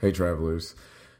Hey, travelers.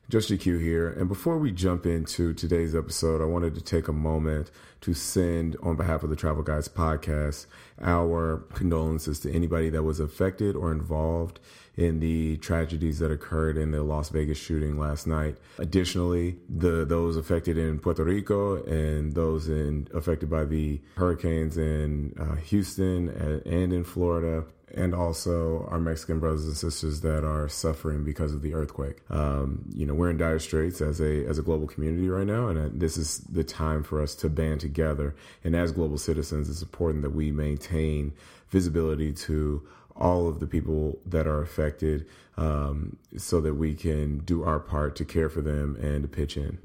Just GQ here. And before we jump into today's episode, I wanted to take a moment to send, on behalf of the Travel Guys podcast, our condolences to anybody that was affected or involved in the tragedies that occurred in the Las Vegas shooting last night. Additionally, the those affected in Puerto Rico and those in affected by the hurricanes in uh, Houston and in Florida and also our Mexican brothers and sisters that are suffering because of the earthquake. Um, you know, we're in dire straits as a as a global community right now, and uh, this is the time for us to band together. And as global citizens, it's important that we maintain visibility to all of the people that are affected, um, so that we can do our part to care for them and to pitch in.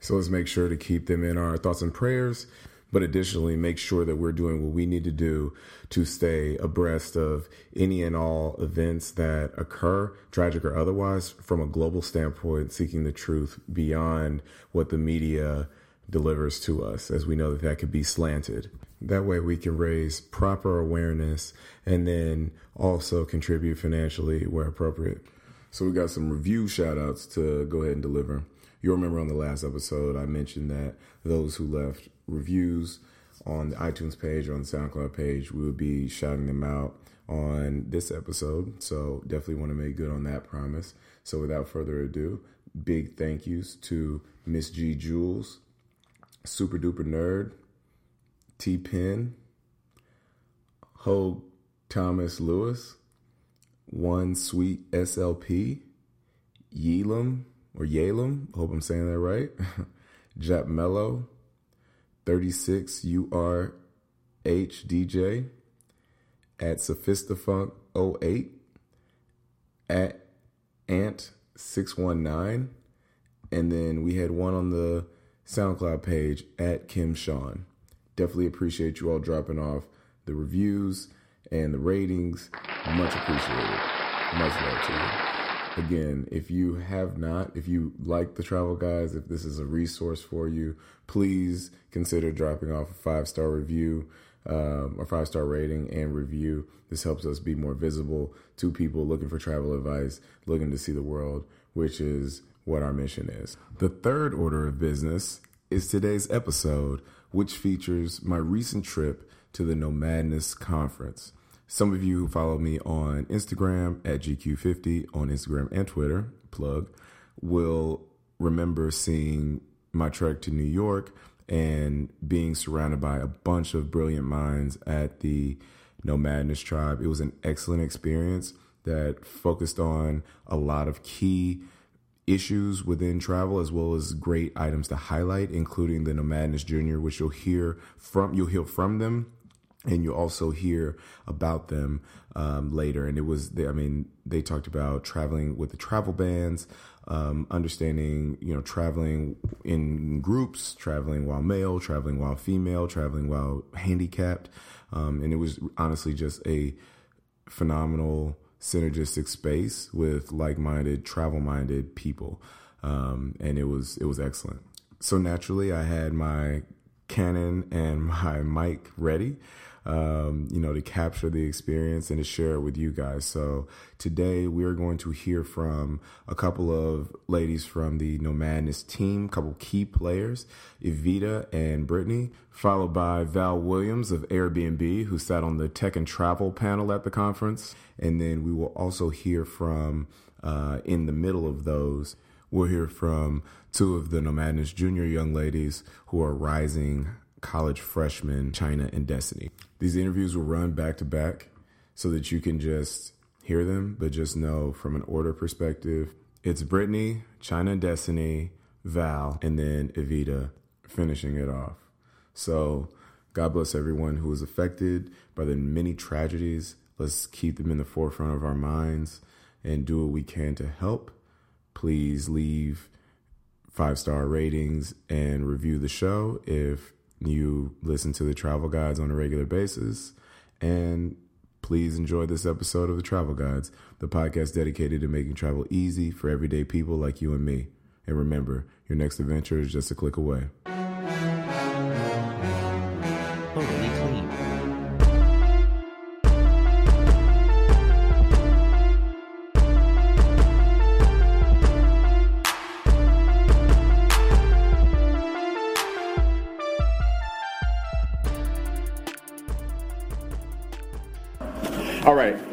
So let's make sure to keep them in our thoughts and prayers but additionally make sure that we're doing what we need to do to stay abreast of any and all events that occur, tragic or otherwise, from a global standpoint, seeking the truth beyond what the media delivers to us, as we know that that could be slanted. That way we can raise proper awareness and then also contribute financially where appropriate. So we got some review shout outs to go ahead and deliver. You'll remember on the last episode, I mentioned that those who left reviews on the iTunes page or on the SoundCloud page, we will be shouting them out on this episode. So definitely want to make good on that promise. So without further ado, big thank yous to Miss G Jules, Super Duper Nerd, T Pin, Hogue Thomas Lewis, One Sweet SLP, Yelam or Yalem, hope I'm saying that right, Jap Mello, 36 URHDJ at Sophistafunk 08 at Ant 619 and then we had one on the SoundCloud page at Kim Sean. Definitely appreciate you all dropping off the reviews and the ratings. Much appreciated. Much love to you again, if you have not, if you like the travel guys, if this is a resource for you, please consider dropping off a five star review, um, a five star rating and review. This helps us be more visible to people looking for travel advice, looking to see the world, which is what our mission is. The third order of business is today's episode, which features my recent trip to the Nomadness Conference. Some of you who follow me on Instagram at GQ50 on Instagram and Twitter, plug, will remember seeing my trek to New York and being surrounded by a bunch of brilliant minds at the Nomadness Tribe. It was an excellent experience that focused on a lot of key issues within travel as well as great items to highlight including the Nomadness Junior which you'll hear from you'll hear from them and you also hear about them um, later. And it was, they, I mean, they talked about traveling with the travel bands, um, understanding, you know, traveling in groups, traveling while male, traveling while female, traveling while handicapped. Um, and it was honestly just a phenomenal synergistic space with like-minded, travel-minded people. Um, and it was, it was excellent. So naturally I had my Canon and my mic ready um, you know, to capture the experience and to share it with you guys. So today we're going to hear from a couple of ladies from the Nomadness team, a couple key players, Evita and Brittany, followed by Val Williams of Airbnb, who sat on the tech and travel panel at the conference. And then we will also hear from, uh, in the middle of those, we'll hear from two of the Nomadness junior young ladies who are rising college freshmen, China and Destiny. These interviews will run back to back so that you can just hear them, but just know from an order perspective, it's Brittany, China Destiny, Val, and then Evita finishing it off. So, God bless everyone who was affected by the many tragedies. Let's keep them in the forefront of our minds and do what we can to help. Please leave five star ratings and review the show if you listen to the travel guides on a regular basis. And please enjoy this episode of the Travel Guides, the podcast dedicated to making travel easy for everyday people like you and me. And remember, your next adventure is just a click away.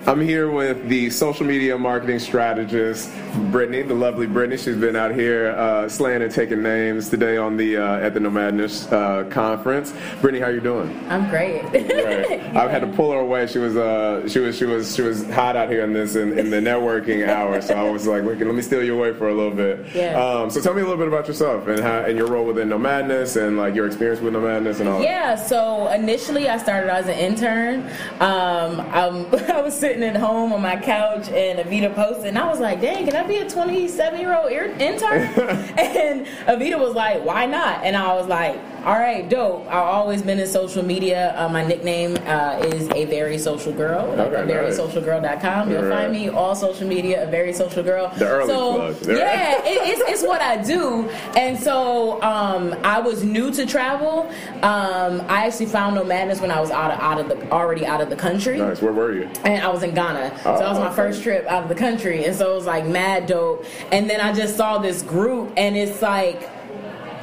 I'm here with the social media marketing strategist, Brittany, the lovely Brittany. She's been out here uh, slaying and taking names today on the uh, at the Nomadness uh, conference. Brittany, how are you doing? I'm great. right. I've had to pull her away. She was uh, she was she was she was hot out here in this in, in the networking hour. So I was like, let me steal you away for a little bit. Yeah. Um, so tell me a little bit about yourself and how and your role within Nomadness and like your experience with Nomadness and all. Yeah. So initially, I started as an intern. Um, I'm I was sitting at home on my couch and Evita posted, and I was like, dang, can I be a 27 year old intern? and Evita was like, why not? And I was like, all right, dope. I've always been in social media. Uh, my nickname uh, is a very social girl. Okay, very socialgirl.com. You'll right. find me all social media, a very social girl. The early so, plug. Yeah, it, it's, it's what I do. And so um, I was new to travel. Um, I actually found Nomadness when I was out of, out of the already out of the country. Nice. Where were you? And I was in Ghana. Oh, so that was my okay. first trip out of the country. And so it was like mad dope. And then I just saw this group and it's like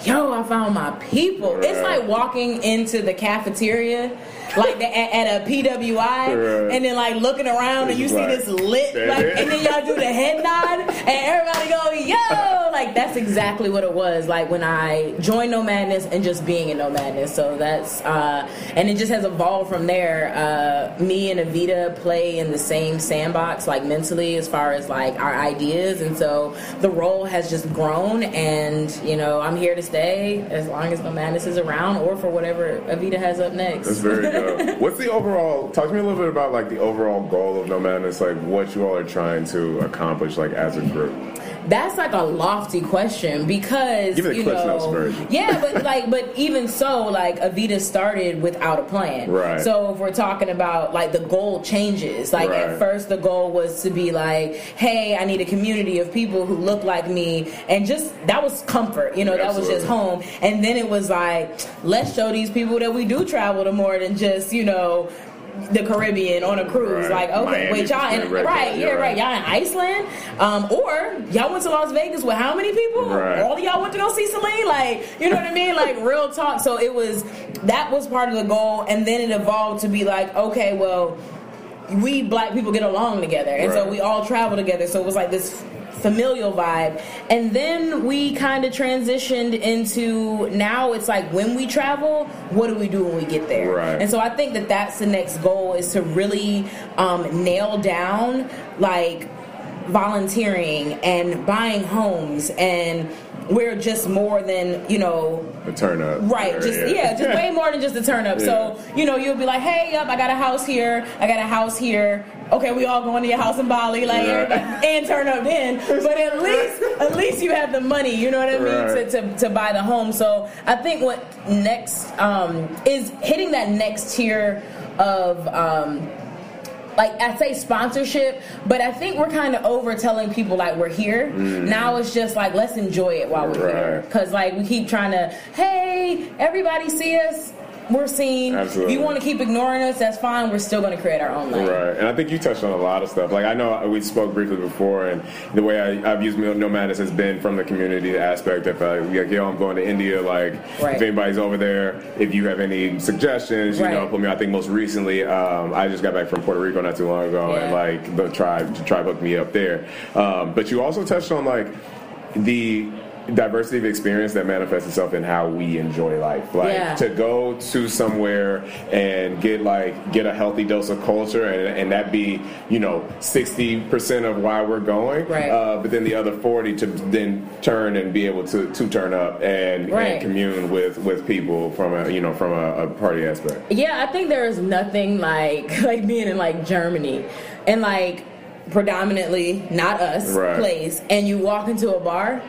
yo, I found my people. Right. It's like walking into the cafeteria, like the, at, at, a PWI, right. and then like looking around and you see this lit, like, and then y'all do the head nod, and everybody go, yo, like that's exactly what it was like when I joined Nomadness and just being in Nomadness. So that's uh, and it just has evolved from there. Uh, me and Evita play in the same sandbox, like mentally, as far as like our ideas, and so the role has just grown. And you know, I'm here to stay as long as Nomadness is around, or for whatever Evita has up next. That's very good. What's the overall? Talk to me a little bit about like the overall goal of no Nomadness, like what you all are trying to accomplish, like as a group that's like a lofty question because you know, yeah, but like, but even so, like Evita started without a plan. Right. So if we're talking about like the goal changes, like right. at first the goal was to be like, hey, I need a community of people who look like me, and just that was comfort, you know, that was just home, and then it was like, let's show these people that we do travel to more than just you know the Caribbean on a cruise. Right. Like, okay, Miami, wait, y'all in right, right yeah, right. Y'all in Iceland, um, or y'all went to Las Vegas with how many people? Right. All y'all went to go see Celine. Like, you know what I mean? Like, real talk. So it was that was part of the goal, and then it evolved to be like, okay, well we black people get along together and right. so we all travel together so it was like this familial vibe. And then we kind of transitioned into now it's like when we travel, what do we do when we get there? Right. And so I think that that's the next goal is to really um, nail down like volunteering and buying homes and we're just more than you know a turn up right just yeah. yeah. just way more than just a turn up yeah. so you know you'll be like hey up i got a house here i got a house here okay we all going to your house in bali like yeah. and turn up then but at least at least you have the money you know what i mean right. to, to, to buy the home so i think what next um, is hitting that next tier of um, like I say sponsorship, but I think we're kind of over telling people like we're here. Mm. Now it's just like let's enjoy it while we're right. here because like we keep trying to hey everybody see us we're seen. Absolutely. If you want to keep ignoring us, that's fine. We're still going to create our own lane. Right. And I think you touched on a lot of stuff. Like I know we spoke briefly before, and the way I, have used Nomadness has been from the community aspect. If I like, yo, I'm going to India. Like, right. if anybody's over there, if you have any suggestions, you right. know, put me. I think most recently, um, I just got back from Puerto Rico not too long ago, yeah. and like the tribe, the tribe hooked me up there. Um, but you also touched on like the diversity of experience that manifests itself in how we enjoy life. Like yeah. to go to somewhere and get like get a healthy dose of culture, and, and that be you know sixty percent of why we're going. Right. Uh, but then the other forty to then turn and be able to to turn up and, right. and commune with with people from a you know from a, a party aspect. Yeah, I think there is nothing like like being in like Germany and like predominantly not us right. place and you walk into a bar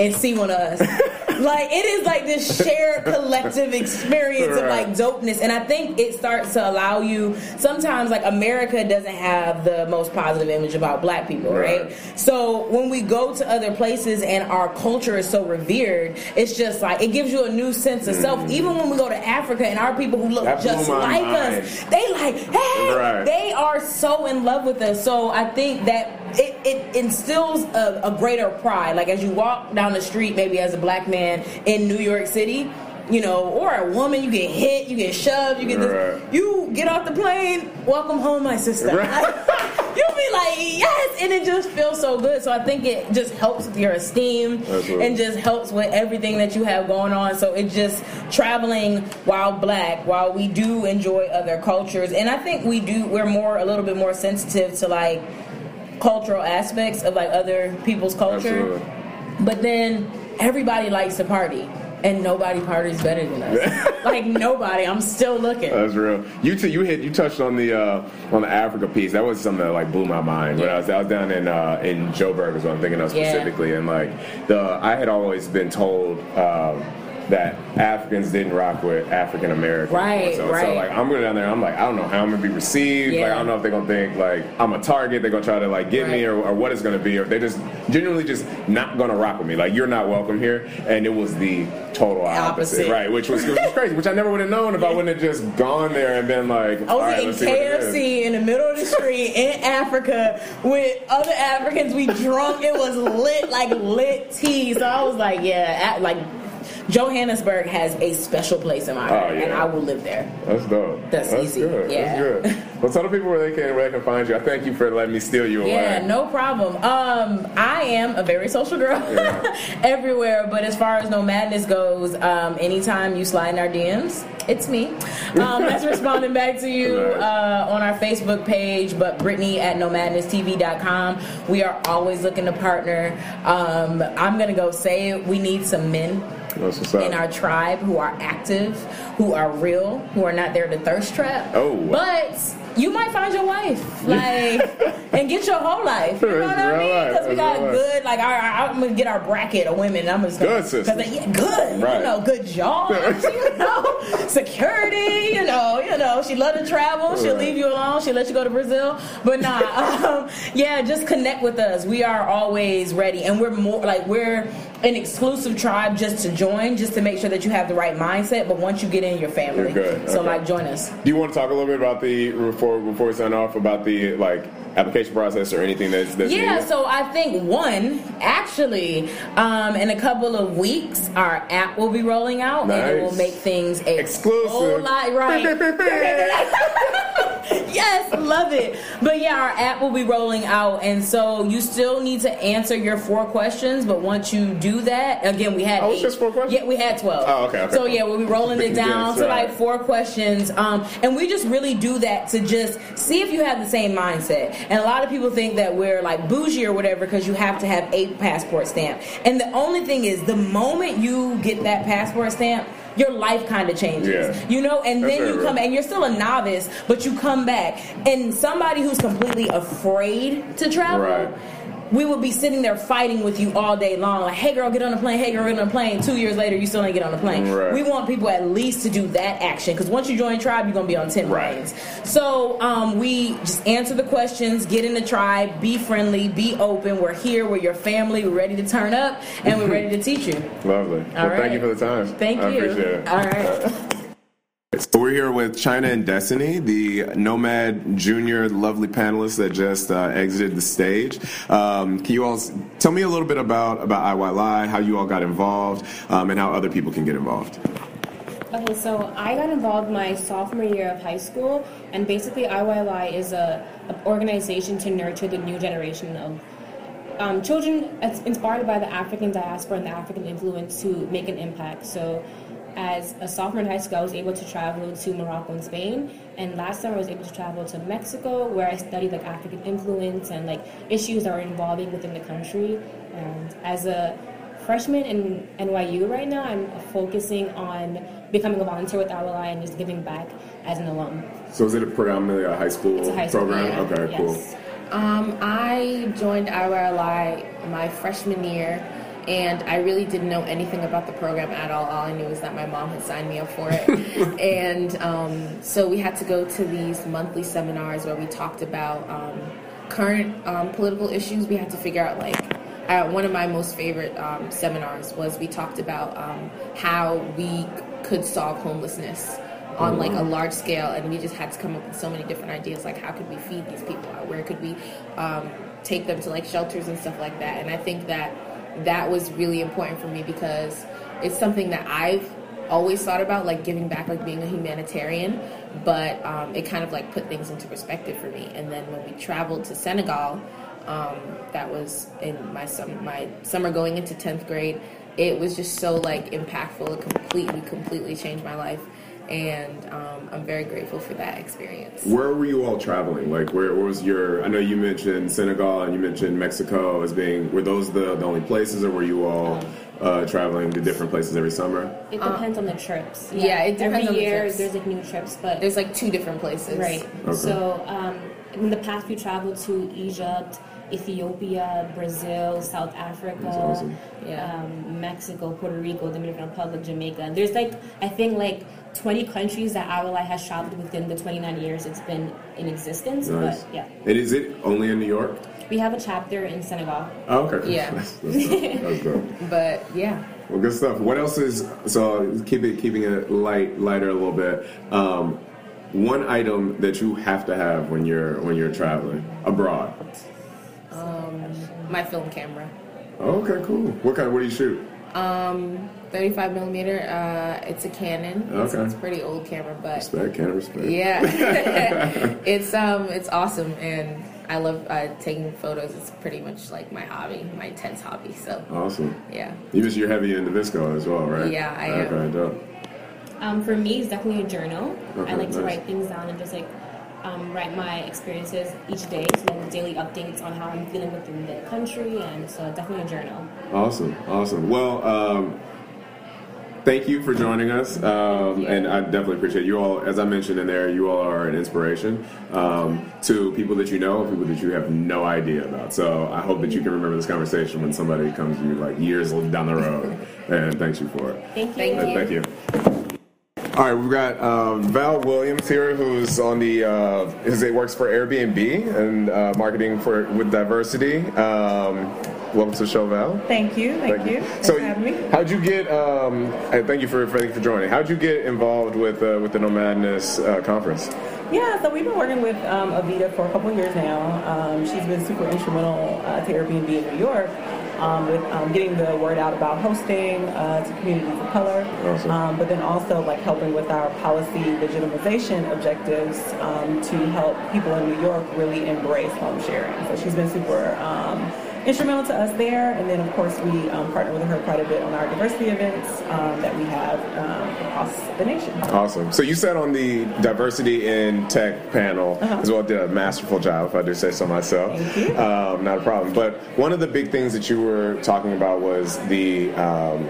and see one of us. like it is like this shared collective experience right. of like dopeness, and I think it starts to allow you. Sometimes like America doesn't have the most positive image about Black people, right? right? So when we go to other places and our culture is so revered, it's just like it gives you a new sense of mm. self. Even when we go to Africa and our people who look that just like mind. us, they like hey, right. they are so in love with us. So I think that it, it instills a, a greater pride. Like as you walk down the street, maybe as a black man in New York City, you know, or a woman, you get hit, you get shoved, you get this, you get off the plane, welcome home, my sister. Right. You'll be like, yes, and it just feels so good. So I think it just helps with your esteem Absolutely. and just helps with everything that you have going on. So it's just traveling while black, while we do enjoy other cultures, and I think we do. We're more a little bit more sensitive to like cultural aspects of like other people's culture. Absolutely. But then everybody likes to party and nobody parties better than us. like nobody. I'm still looking. That's real. You t- you hit you touched on the uh, on the Africa piece. That was something that like blew my mind. Yeah. When I was I was down in uh, in Joburg is what I'm thinking of specifically, yeah. and like the I had always been told. Um, that Africans didn't rock with African Americans. Right, so, right. So like I'm going down there, I'm like, I don't know how I'm gonna be received. Yeah. Like I don't know if they're gonna think like I'm a target. They're gonna try to like get right. me or, or what it's gonna be, or they're just genuinely just not gonna rock with me. Like you're not welcome here. And it was the total opposite, opposite. right? Which was, which was crazy. Which I never would have known if I wouldn't have just gone there and been like, I was right, in KFC in the middle of the street in Africa with other Africans. We drunk. It was lit like lit tea. So I was like, yeah, like Johannesburg has a special place in my heart, oh, yeah. and I will live there. That's dope. That's, That's easy. Good. Yeah. That's good. Well, tell the people where they can where they can find you. I thank you for letting me steal you away. Yeah, no problem. Um, I am a very social girl yeah. everywhere, but as far as Nomadness goes, um, anytime you slide in our DMs, it's me. Um, that's responding back to you uh, on our Facebook page, but Brittany at nomadnesstv.com. We are always looking to partner. Um, I'm gonna go say it. We need some men in our tribe who are active, who are real, who are not there to thirst trap. Oh, but you might find your wife, like, and get your whole life. You know what I mean? Because we got good, like, our, our, I'm gonna get our bracket of women. I'm just gonna, good, sister. Yeah, good. Right. You know, good jobs. you know, security. You know, you know, she love to travel. She'll right. leave you alone. She'll let you go to Brazil. But nah, um, yeah, just connect with us. We are always ready, and we're more like we're an exclusive tribe just to join, just to make sure that you have the right mindset. But once you get in, your family. Good. So okay. like, join us. Do you want to talk a little bit about the before before we sign off about the like application process or anything that's, that's yeah needed? so i think one actually um, in a couple of weeks our app will be rolling out nice. and it will make things a exclusive whole lot right yes, love it. But yeah, our app will be rolling out, and so you still need to answer your four questions. But once you do that, again, we had oh, eight. just four questions. Yeah, we had twelve. Oh, okay. okay. So yeah, we'll be rolling it down to right. like four questions, um, and we just really do that to just see if you have the same mindset. And a lot of people think that we're like bougie or whatever because you have to have a passport stamp. And the only thing is, the moment you get that passport stamp your life kind of changes. Yeah. You know, and That's then you come and you're still a novice, but you come back and somebody who's completely afraid to travel. Right we would be sitting there fighting with you all day long. Like, hey girl, get on the plane. Hey girl, get on the plane. Two years later, you still ain't get on the plane. Right. We want people at least to do that action because once you join tribe, you're gonna be on ten right. planes. So um, we just answer the questions, get in the tribe, be friendly, be open. We're here. We're your family. We're ready to turn up, and we're ready to teach you. Lovely. All well, right. Thank you for the time. Thank I you. Appreciate it. All right. So we're here with China and Destiny, the Nomad Junior lovely panelists that just uh, exited the stage. Um, can you all tell me a little bit about about IYLI, how you all got involved, um, and how other people can get involved? Okay, so I got involved my sophomore year of high school, and basically IYLI is a, an organization to nurture the new generation of um, children inspired by the African diaspora and the African influence to make an impact. So as a sophomore in high school, I was able to travel to Morocco and Spain. And last summer, I was able to travel to Mexico, where I studied like African influence and like issues that are evolving within the country. And as a freshman in NYU right now, I'm focusing on becoming a volunteer with IYLI and just giving back as an alum. So is it predominantly a high school, a high school program? Yeah. Okay, yes. cool. Um, I joined IYLI my freshman year and I really didn't know anything about the program at all. All I knew was that my mom had signed me up for it. and um, so we had to go to these monthly seminars where we talked about um, current um, political issues. We had to figure out, like, uh, one of my most favorite um, seminars was we talked about um, how we could solve homelessness on like a mm-hmm. large scale and we just had to come up with so many different ideas like how could we feed these people where could we um, take them to like shelters and stuff like that and i think that that was really important for me because it's something that I've always thought about like giving back, like being a humanitarian, but um, it kind of like put things into perspective for me. And then when we traveled to Senegal, um, that was in my sum- my summer going into tenth grade. It was just so like impactful. It completely, completely changed my life and um, I'm very grateful for that experience. Where were you all traveling? Like, where, where, was your? I know you mentioned Senegal and you mentioned Mexico as being. Were those the, the only places, or were you all uh, traveling to different places every summer? It depends on the trips. Yeah, yeah it depends every year. The there's like new trips, but there's like two different places. Right. Okay. So um, in the past, we traveled to Egypt. Ethiopia, Brazil, South Africa, awesome. um, Mexico, Puerto Rico, Dominican Republic, Jamaica. There's like I think like 20 countries that IYLI has traveled within the 29 years it's been in existence. Nice. But yeah. And is it only in New York? We have a chapter in Senegal. Oh, okay. Yeah. that's, that's, dope. that's dope. but yeah. Well, good stuff. What else is so keep it keeping it light lighter a little bit. Um, one item that you have to have when you're when you're traveling abroad. Um, my film camera. Oh, okay, cool. What kind? What do you shoot? Um, 35 millimeter. Uh, it's a Canon. Okay. It's, it's, a pretty old camera, but respect, Canon, respect. Yeah, it's um, it's awesome, and I love uh, taking photos. It's pretty much like my hobby, my intense hobby. So awesome. Yeah. You you're heavy into VSCO as well, right? Yeah, I am. Okay, dope. Um, for me, it's definitely a journal. Okay, I like nice. to write things down and just like um, write my experiences each day, so like daily updates on how I'm feeling within the country, and so definitely a journal. Awesome, awesome. Well, um, thank you for joining us, um, and I definitely appreciate you all. As I mentioned in there, you all are an inspiration um, to people that you know, people that you have no idea about. So I hope that you can remember this conversation when somebody comes to you like years down the road, and thanks you for it. Thank you. Thank you. Thank you. All right, we've got um, Val Williams here, who's on the uh, his it works for Airbnb and uh, marketing for with diversity. Um, welcome to the show, Val. Thank you, thank, thank you. Thanks so, for having me. how'd you get? Um, thank you for thank you for joining. How'd you get involved with uh, with the Nomadness uh, conference? Yeah, so we've been working with um, Evita for a couple years now. Um, she's been super instrumental uh, to Airbnb in New York um, with um, getting the word out about hosting uh, to communities of color, awesome. um, but then also like helping with our policy legitimization objectives um, to help people in New York really embrace home sharing. So she's been super um, instrumental to us there. And then, of course, we um, partner with her quite a bit on our diversity events um, that we have um, across the nation. Awesome. So you sat on the diversity in tech panel uh-huh. as well. Did a masterful job, if I do say so myself. Thank you. Um, not a problem. But one of the big things that you were talking about was the um,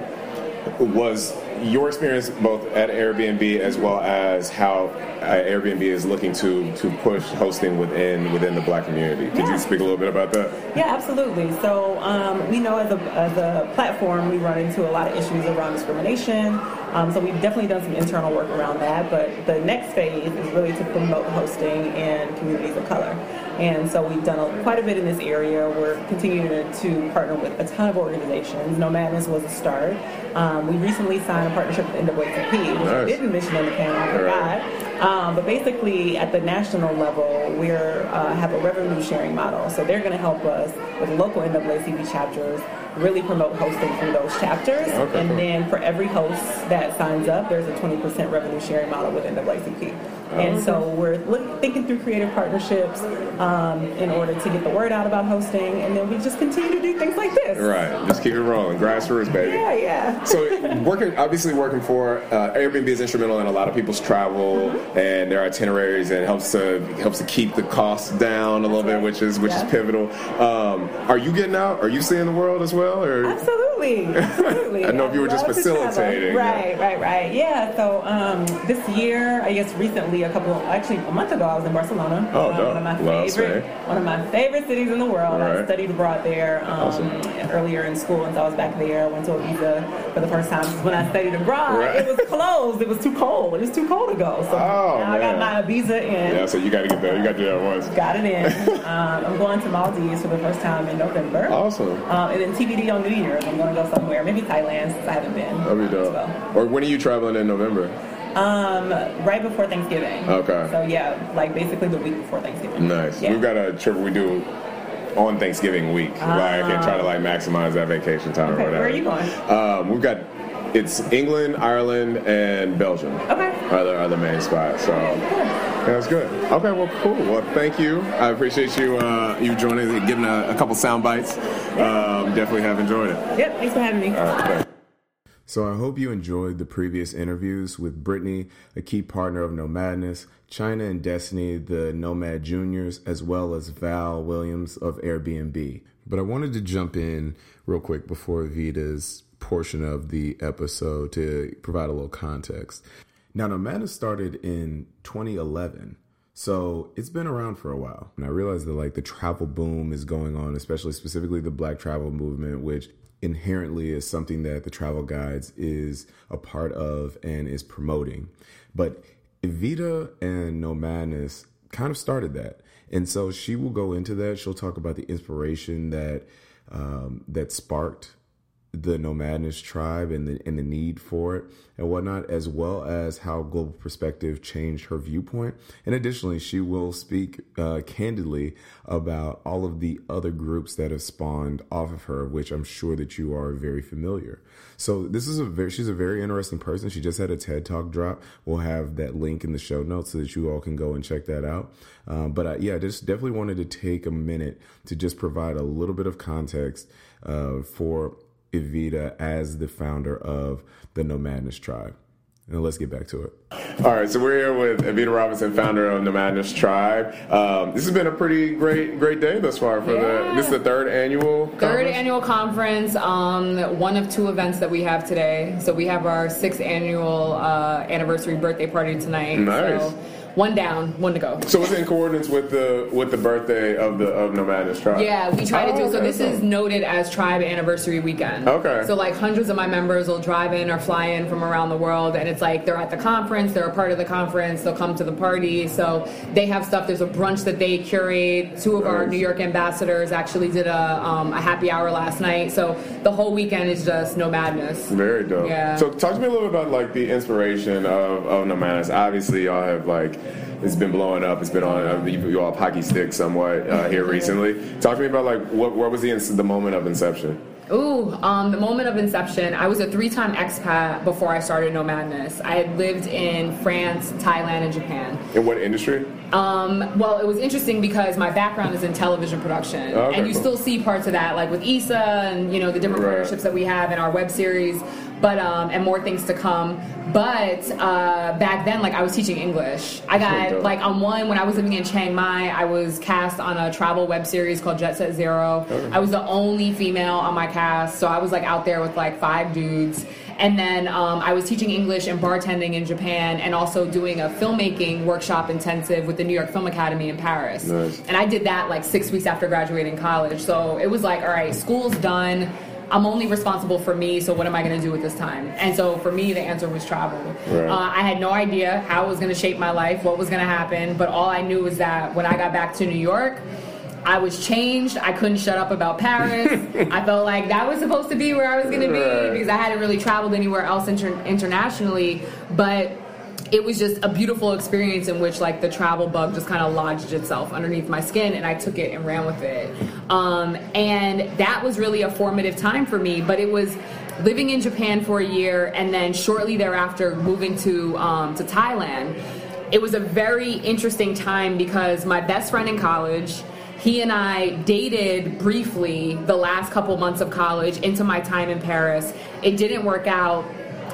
was your experience both at Airbnb as well as how uh, Airbnb is looking to to push hosting within within the Black community. Could yeah. you speak a little bit about that? Yeah, absolutely. So um, we know as a as a platform we run into a lot of issues around discrimination. Um, so we've definitely done some internal work around that. But the next phase is really to promote hosting in communities of color. And so we've done a, quite a bit in this area. We're continuing to partner with a ton of organizations. Nomadness was a start. Um, we recently signed a partnership with NAACP, which nice. I didn't mention in the panel, I forgot. Um, but basically, at the national level, we uh, have a revenue sharing model. So they're going to help us with local NAACP chapters really promote hosting through those chapters. Okay, and cool. then for every host that signs up, there's a 20% revenue sharing model with NAACP. And so we're look, thinking through creative partnerships um, in order to get the word out about hosting, and then we just continue to do things like this. Right, just keep it rolling, grassroots, baby. Yeah, yeah. so working, obviously working for uh, Airbnb is instrumental in a lot of people's travel mm-hmm. And their itineraries, and helps to helps to keep the costs down a little bit, which is which yeah. is pivotal. Um, are you getting out? Are you seeing the world as well? Or? Absolutely, absolutely. I know if you were just facilitating. Right, right, right. Yeah. So um, this year, I guess recently a couple, actually a month ago, I was in Barcelona. Oh, um, one of my favorite, one of my favorite cities in the world. Right. I studied abroad there um, awesome. earlier in school, and so I was back there. I went to Ibiza for the first time. When I studied abroad, right. it was closed. It was too cold. It was too cold to go. So oh, now man. I got my Ibiza in. Yeah, so you got to get there. You got to do that once. Got it in. um, I'm going to Maldives for the first time in November. Awesome. Um, and then TBD on New Year's. I'm going to go somewhere, maybe Thailand, since I haven't been. That'd be dope. Well. Or when are you traveling in November? Um, right before Thanksgiving. Okay. So yeah, like basically the week before Thanksgiving. Nice. Yeah. We've got a trip we do on Thanksgiving week, uh, like and try to like maximize that vacation time okay, or whatever. Where are you going? Um, we've got it's England, Ireland, and Belgium. Okay. Are the, are the main spots. So yeah, that's good. Okay, well, cool. Well, thank you. I appreciate you uh, you joining, giving a, a couple sound bites. Um, definitely have enjoyed it. Yep. Thanks for having me. All right, so I hope you enjoyed the previous interviews with Brittany, a key partner of Nomadness, China and Destiny, the Nomad Juniors, as well as Val Williams of Airbnb. But I wanted to jump in real quick before Vita's portion of the episode to provide a little context. Now, Nomadness started in 2011. So it's been around for a while. And I realize that like the travel boom is going on, especially specifically the black travel movement, which inherently is something that the travel guides is a part of and is promoting. But Evita and Nomadness kind of started that. And so she will go into that. She'll talk about the inspiration that um, that sparked the nomadness tribe and the and the need for it and whatnot, as well as how global perspective changed her viewpoint. And additionally, she will speak uh, candidly about all of the other groups that have spawned off of her, which I'm sure that you are very familiar. So this is a very she's a very interesting person. She just had a TED Talk drop. We'll have that link in the show notes so that you all can go and check that out. Um, but I, yeah, I just definitely wanted to take a minute to just provide a little bit of context uh, for Evita as the founder of the Nomadness Tribe. And let's get back to it. All right, so we're here with Evita Robinson, founder of Nomadness Tribe. Um, this has been a pretty great, great day thus far for yeah. the. This is the third annual. Conference? Third annual conference. Um, one of two events that we have today. So we have our sixth annual uh, anniversary birthday party tonight. Nice. So one down, one to go. So it's in coordinates with the with the birthday of the of Nomadness Tribe. Yeah, we try oh, to do. Oh, okay, so this is noted as Tribe Anniversary Weekend. Okay. So like hundreds of my members will drive in or fly in from around the world, and it's like they're at the conference, they're a part of the conference, they'll come to the party. So they have stuff. There's a brunch that they curate. Two of nice. our New York ambassadors actually did a um, a happy hour last night. So the whole weekend is just Nomadness. Very dope. Yeah. So talk to me a little bit about like the inspiration of of Nomadness. Obviously, y'all have like it's been blowing up. It's been on uh, you, you all hockey stick somewhat uh, here recently. Talk to me about like what what was the the moment of inception? Ooh, um, the moment of inception. I was a three-time expat before I started Nomadness. I had lived in France, Thailand, and Japan. In what industry? Um, well, it was interesting because my background is in television production, okay, and you still see parts of that, like with ISA and you know the different right. partnerships that we have in our web series but um, and more things to come. But uh, back then, like I was teaching English. I got like on one when I was living in Chiang Mai. I was cast on a travel web series called Jet Set Zero. I was the only female on my cast, so I was like out there with like five dudes. And then um, I was teaching English and bartending in Japan, and also doing a filmmaking workshop intensive with the New York Film Academy in Paris. Nice. And I did that like six weeks after graduating college. So it was like, all right, school's done I'm only responsible for me, so what am I going to do with this time? And so for me, the answer was travel. Right. Uh, I had no idea how it was going to shape my life, what was going to happen, but all I knew was that when I got back to New York, I was changed. I couldn't shut up about Paris. I felt like that was supposed to be where I was going to be right. because I hadn't really traveled anywhere else inter- internationally. But it was just a beautiful experience in which like the travel bug just kind of lodged itself underneath my skin and i took it and ran with it um, and that was really a formative time for me but it was living in japan for a year and then shortly thereafter moving to um, to thailand it was a very interesting time because my best friend in college he and I dated briefly the last couple months of college into my time in Paris. It didn't work out,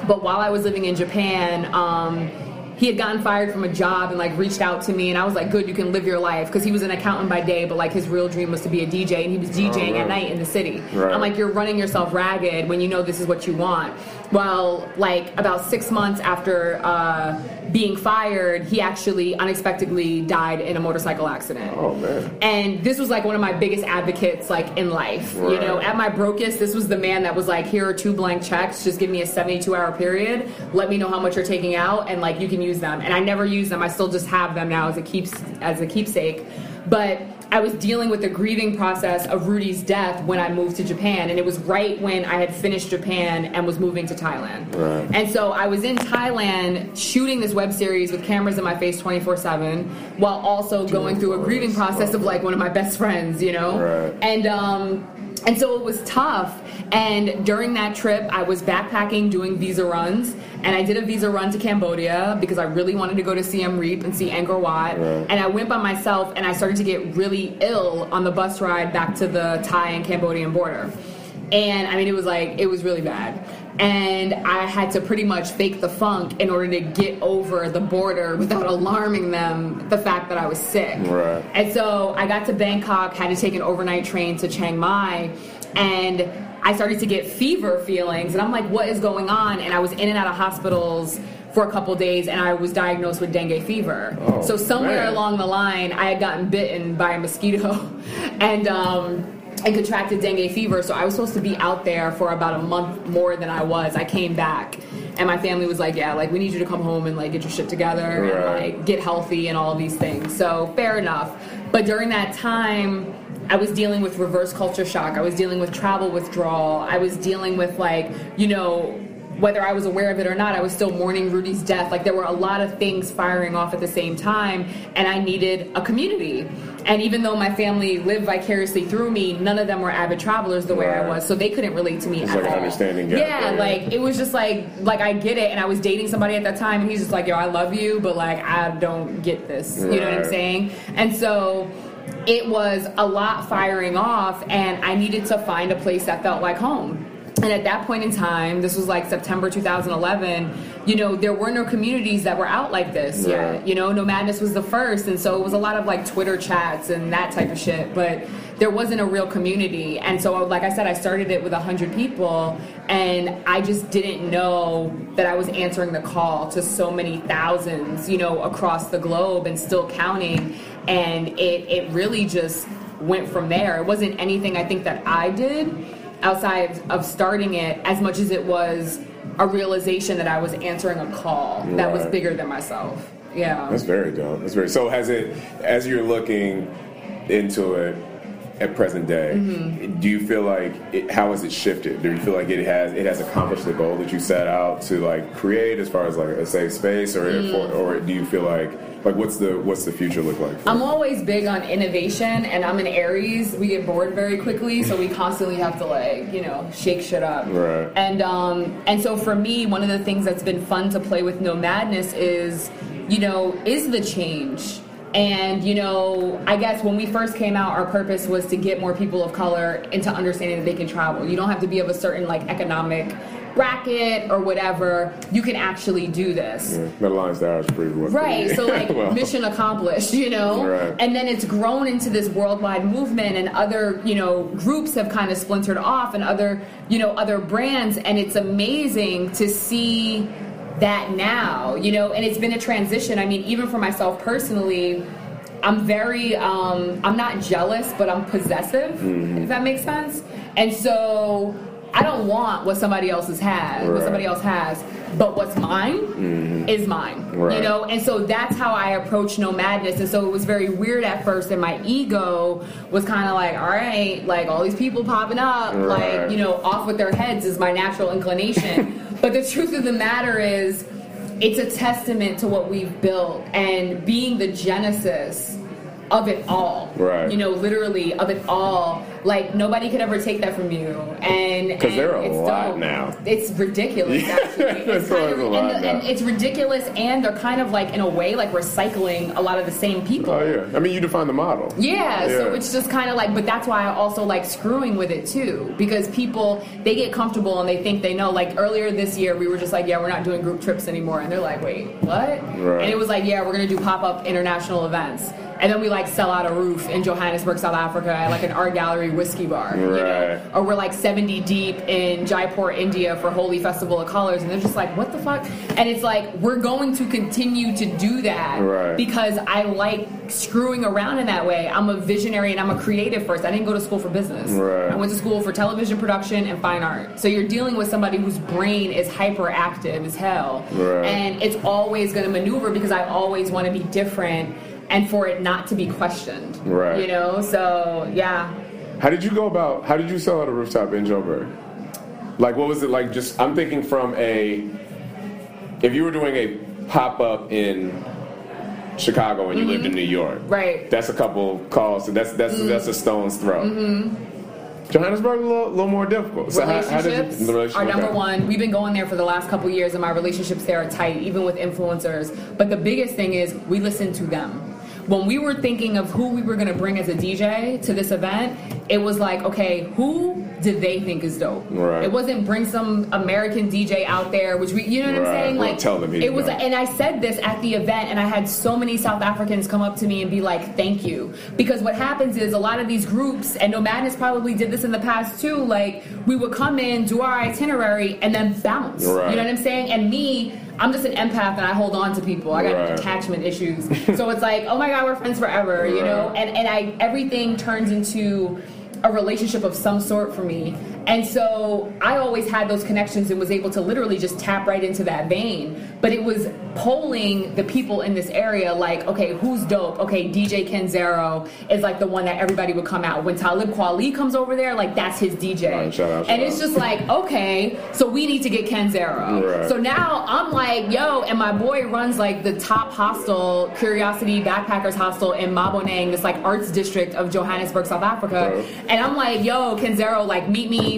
but while I was living in Japan, um, he had gotten fired from a job and like reached out to me and I was like, good, you can live your life because he was an accountant by day, but like his real dream was to be a DJ and he was DJing oh, right. at night in the city. Right. I'm like, you're running yourself ragged when you know this is what you want. Well, like about six months after uh, being fired, he actually unexpectedly died in a motorcycle accident. Oh man! And this was like one of my biggest advocates, like in life. Right. You know, at my brokest, this was the man that was like, "Here are two blank checks. Just give me a 72 hour period. Let me know how much you're taking out, and like you can use them." And I never use them. I still just have them now as a keeps as a keepsake. But I was dealing with the grieving process of Rudy's death when I moved to Japan, and it was right when I had finished Japan and was moving to Thailand. Right. And so I was in Thailand shooting this web series with cameras in my face 24 7 while also going through a grieving process of like one of my best friends, you know? Right. And um, and so it was tough. And during that trip, I was backpacking doing visa runs. And I did a visa run to Cambodia because I really wanted to go to Siem Reap and see Angkor Wat. Right. And I went by myself and I started to get really ill on the bus ride back to the Thai and Cambodian border. And I mean, it was like, it was really bad and I had to pretty much fake the funk in order to get over the border without alarming them the fact that I was sick. Right. And so I got to Bangkok, had to take an overnight train to Chiang Mai, and I started to get fever feelings, and I'm like, what is going on? And I was in and out of hospitals for a couple days and I was diagnosed with dengue fever. Oh, so somewhere man. along the line I had gotten bitten by a mosquito and um and contracted dengue fever. So I was supposed to be out there for about a month more than I was. I came back, and my family was like, "Yeah, like we need you to come home and like get your shit together right. and like get healthy and all these things." So fair enough. But during that time. I was dealing with reverse culture shock. I was dealing with travel withdrawal. I was dealing with like, you know, whether I was aware of it or not, I was still mourning Rudy's death. Like there were a lot of things firing off at the same time, and I needed a community. And even though my family lived vicariously through me, none of them were avid travelers the way right. I was, so they couldn't relate to me it's at like all. understanding yeah, like it was just like like I get it, and I was dating somebody at that time, and he's just like, "Yo, I love you, but like I don't get this." Right. You know what I'm saying? And so it was a lot firing off, and I needed to find a place that felt like home. And at that point in time, this was like September 2011, you know, there were no communities that were out like this yeah. yet. You know, Nomadness was the first. And so it was a lot of like Twitter chats and that type of shit. But there wasn't a real community. And so, like I said, I started it with 100 people. And I just didn't know that I was answering the call to so many thousands, you know, across the globe and still counting. And it, it really just went from there. It wasn't anything I think that I did outside of starting it as much as it was a realization that I was answering a call right. that was bigger than myself. Yeah. That's very dope. That's very so has it as you're looking into it at present day, mm-hmm. do you feel like it, how has it shifted? Do you feel like it has it has accomplished the goal that you set out to like create as far as like a safe space, or mm. for, or do you feel like like what's the what's the future look like? I'm always big on innovation, and I'm an Aries. We get bored very quickly, so we constantly have to like you know shake shit up. Right. And um and so for me, one of the things that's been fun to play with Nomadness is you know is the change and, you know, I guess when we first came out, our purpose was to get more people of color into understanding that they can travel. You don't have to be of a certain, like, economic bracket or whatever. You can actually do this. Yeah, that aligns ours pretty well. Right. So, like, well. mission accomplished, you know? Right. And then it's grown into this worldwide movement, and other, you know, groups have kind of splintered off, and other, you know, other brands. And it's amazing to see that now, you know, and it's been a transition. I mean, even for myself personally, I'm very, um, I'm not jealous, but I'm possessive, mm-hmm. if that makes sense. And so I don't want what somebody else has had, right. what somebody else has, but what's mine mm-hmm. is mine. Right. You know, and so that's how I approach Nomadness. And so it was very weird at first, and my ego was kind of like, all right, like all these people popping up, right. like you know, off with their heads is my natural inclination. but the truth of the matter is, it's a testament to what we've built and being the genesis of it all. Right. You know, literally of it all. Like nobody could ever take that from you. And because there are a lot dope. now. It's ridiculous. It's kind of, and, and, it's ridiculous, and they're kind of like in a way like recycling a lot of the same people. Oh yeah. I mean, you define the model. Yeah. yeah. So it's just kind of like, but that's why I also like screwing with it too, because people they get comfortable and they think they know. Like earlier this year, we were just like, yeah, we're not doing group trips anymore, and they're like, wait, what? Right. And it was like, yeah, we're gonna do pop up international events and then we like sell out a roof in Johannesburg, South Africa, at like an art gallery whiskey bar, right. you know? or we're like 70 deep in Jaipur, India for Holi Festival of Colors, and they're just like, what the fuck? And it's like we're going to continue to do that right. because I like screwing around in that way. I'm a visionary and I'm a creative first. I didn't go to school for business. Right. I went to school for television production and fine art. So you're dealing with somebody whose brain is hyperactive as hell, and it's always going to maneuver because I always want to be different and for it not to be questioned. Right. You know, so yeah. How did you go about? How did you sell at a rooftop in Joburg? Like, what was it like? Just I'm thinking from a if you were doing a pop up in Chicago and you mm-hmm. lived in New York, right? That's a couple calls. So that's that's mm-hmm. that's a stone's throw. Mm-hmm. Johannesburg a little, little more difficult. So relationships how, how are number one. We've been going there for the last couple years, and my relationships there are tight, even with influencers. But the biggest thing is we listen to them when we were thinking of who we were going to bring as a DJ to this event, it was like, okay, who do they think is dope? Right. It wasn't bring some American DJ out there, which we, you know what right. I'm saying? Like, tell them it was, and I said this at the event, and I had so many South Africans come up to me and be like, "Thank you," because what happens is a lot of these groups, and Nomadness probably did this in the past too. Like, we would come in, do our itinerary, and then bounce. Right. You know what I'm saying? And me. I'm just an empath and I hold on to people. I got right. attachment issues. so it's like, oh my god, we're friends forever, right. you know? And and I everything turns into a relationship of some sort for me. And so I always had those connections and was able to literally just tap right into that vein. But it was polling the people in this area like, okay, who's dope? Okay, DJ Kenzhero is like the one that everybody would come out. When Talib Kweli comes over there, like that's his DJ. Right, shout out, shout and it's just like, okay, so we need to get Kenzhero. Right. So now I'm like, yo, and my boy runs like the top hostel, Curiosity Backpackers Hostel in Maboneng, this like arts district of Johannesburg, South Africa. Right. And I'm like, yo, Kenzhero, like meet me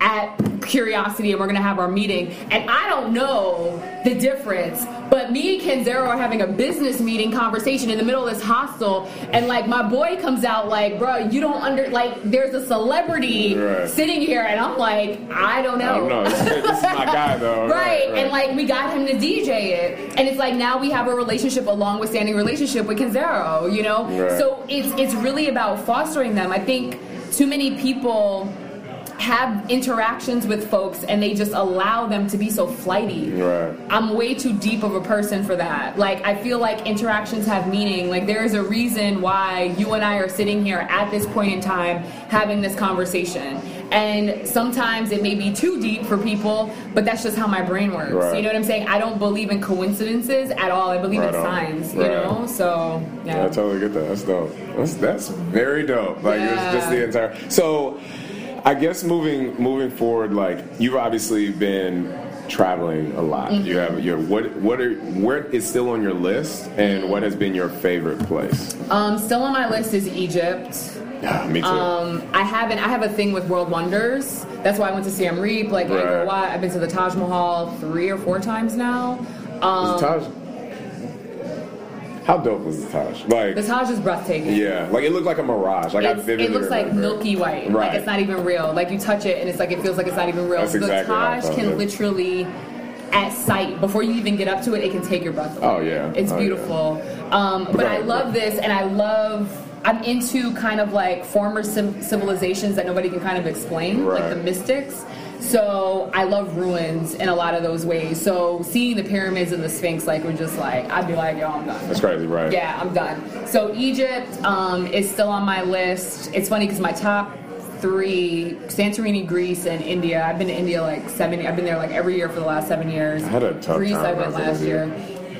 at Curiosity and we're gonna have our meeting. And I don't know the difference, but me and Kenzhero are having a business meeting conversation in the middle of this hostel, and like my boy comes out like, bro, you don't under like there's a celebrity right. sitting here, and I'm like, I don't know. I don't know. This, is my guy though. right. Right, right, and like we got him to DJ it, and it's like now we have a relationship, a long withstanding relationship with Kenzhero, you know. Right. So it's it's really about fostering them. I think too many people have interactions with folks and they just allow them to be so flighty. Right. I'm way too deep of a person for that. Like I feel like interactions have meaning. Like there is a reason why you and I are sitting here at this point in time having this conversation. And sometimes it may be too deep for people, but that's just how my brain works. Right. You know what I'm saying? I don't believe in coincidences at all. I believe right in signs, right. you know? So, yeah. yeah. I totally get that. That's dope. That's, that's very dope. Like, yeah. it's just the entire. So, I guess moving moving forward, like you've obviously been traveling a lot. Mm-hmm. You have your what what are where is still on your list, and what has been your favorite place? Um, still on my list is Egypt. Yeah, me too. Um, I haven't. I have a thing with world wonders. That's why I went to Siem Reap, like right. I've been to the Taj Mahal three or four times now. Um, Taj how dope was the Taj? Like the Taj is breathtaking. Yeah, like it looked like a mirage. Like it's, I it looks like milky white. Right. Like it's not even real. Like you touch it and it's like it feels like it's not even real. That's exactly the Taj can literally at sight before you even get up to it, it can take your breath away. Oh yeah, it's oh, beautiful. Yeah. Um, but I love this, and I love. I'm into kind of like former civilizations that nobody can kind of explain, right. like the mystics. So I love ruins in a lot of those ways. So seeing the pyramids and the Sphinx, like, we're just like, I'd be like, yo, I'm done. That's crazy, right? Yeah, I'm done. So Egypt um, is still on my list. It's funny because my top three Santorini, Greece, and India. I've been to India like seven. I've been there like every year for the last seven years. I had a tough Greece, time I went last year.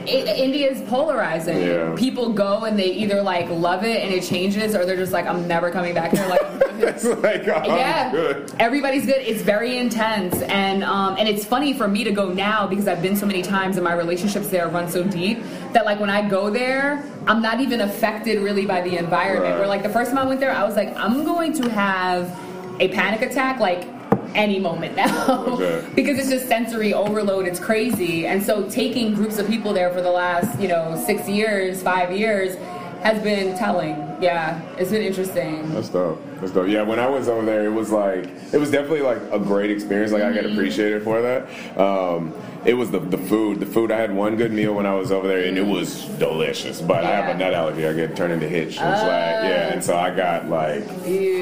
India is polarizing. Yeah. People go and they either like love it and it changes, or they're just like, I'm never coming back here. Like, like, oh, yeah, good. everybody's good. It's very intense, and um, and it's funny for me to go now because I've been so many times and my relationships there run so deep that like when I go there, I'm not even affected really by the environment. Right. Where like the first time I went there, I was like, I'm going to have a panic attack like any moment now okay. because it's just sensory overload. It's crazy. And so taking groups of people there for the last, you know, six years, five years has been telling. Yeah, it's been interesting. That's dope. That's dope. Yeah, when I was over there, it was like it was definitely like a great experience. Like mm-hmm. I got appreciated for that. Um, it was the, the food. The food. I had one good meal when I was over there, and it was delicious. But yeah. I have a nut allergy. I get turned into hitch. And uh, like yeah, and so I got like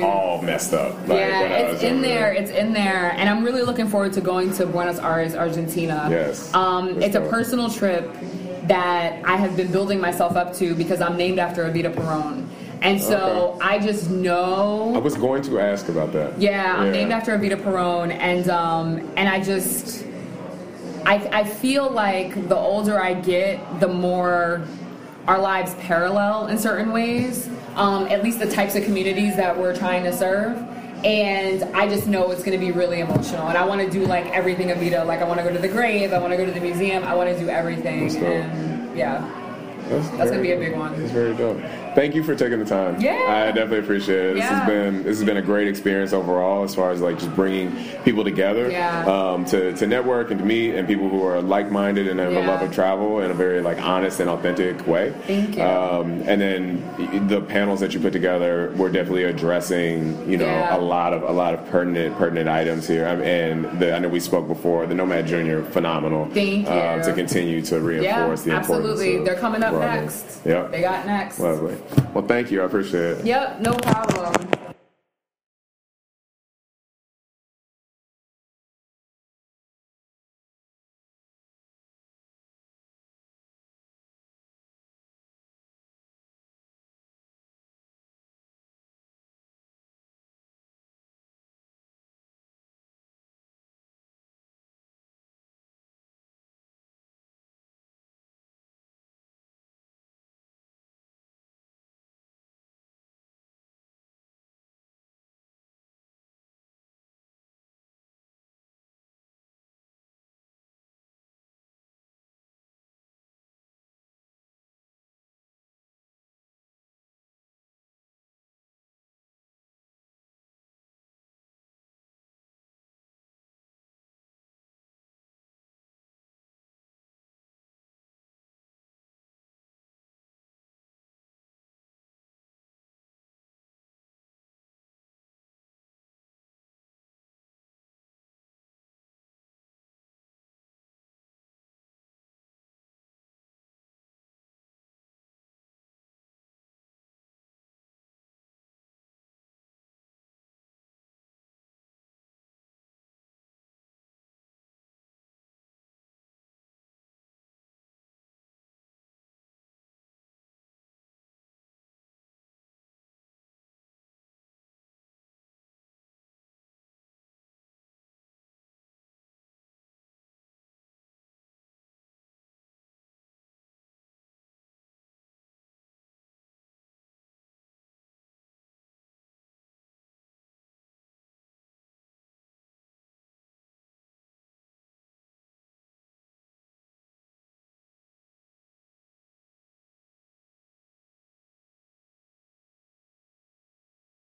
all messed up. Like, yeah, it's in there. there. It's in there, and I'm really looking forward to going to Buenos Aires, Argentina. Yes, um, it's dope. a personal trip that I have been building myself up to because I'm named after Evita Peron. And so okay. I just know. I was going to ask about that. Yeah, I'm named after Evita Peron, and um, and I just, I I feel like the older I get, the more our lives parallel in certain ways. Um, at least the types of communities that we're trying to serve. And I just know it's going to be really emotional. And I want to do like everything Evita. Like I want to go to the grave. I want to go to the museum. I want to do everything. And yeah, that's, that's going to be a big one. It's very dope. Thank you for taking the time. Yeah, I definitely appreciate it. This has been this has been a great experience overall, as far as like just bringing people together yeah. um, to to network and to meet, and people who are like minded and have yeah. a love of travel in a very like honest and authentic way. Thank you. Um, and then the panels that you put together were definitely addressing you know yeah. a lot of a lot of pertinent pertinent items here. I mean, and the, I know we spoke before. The Nomad Junior, phenomenal. Thank you. Um, to continue to reinforce the importance. Absolutely, they're coming up next. Yep. They got next. Lovely. Well, thank you. I appreciate it. Yep, no problem.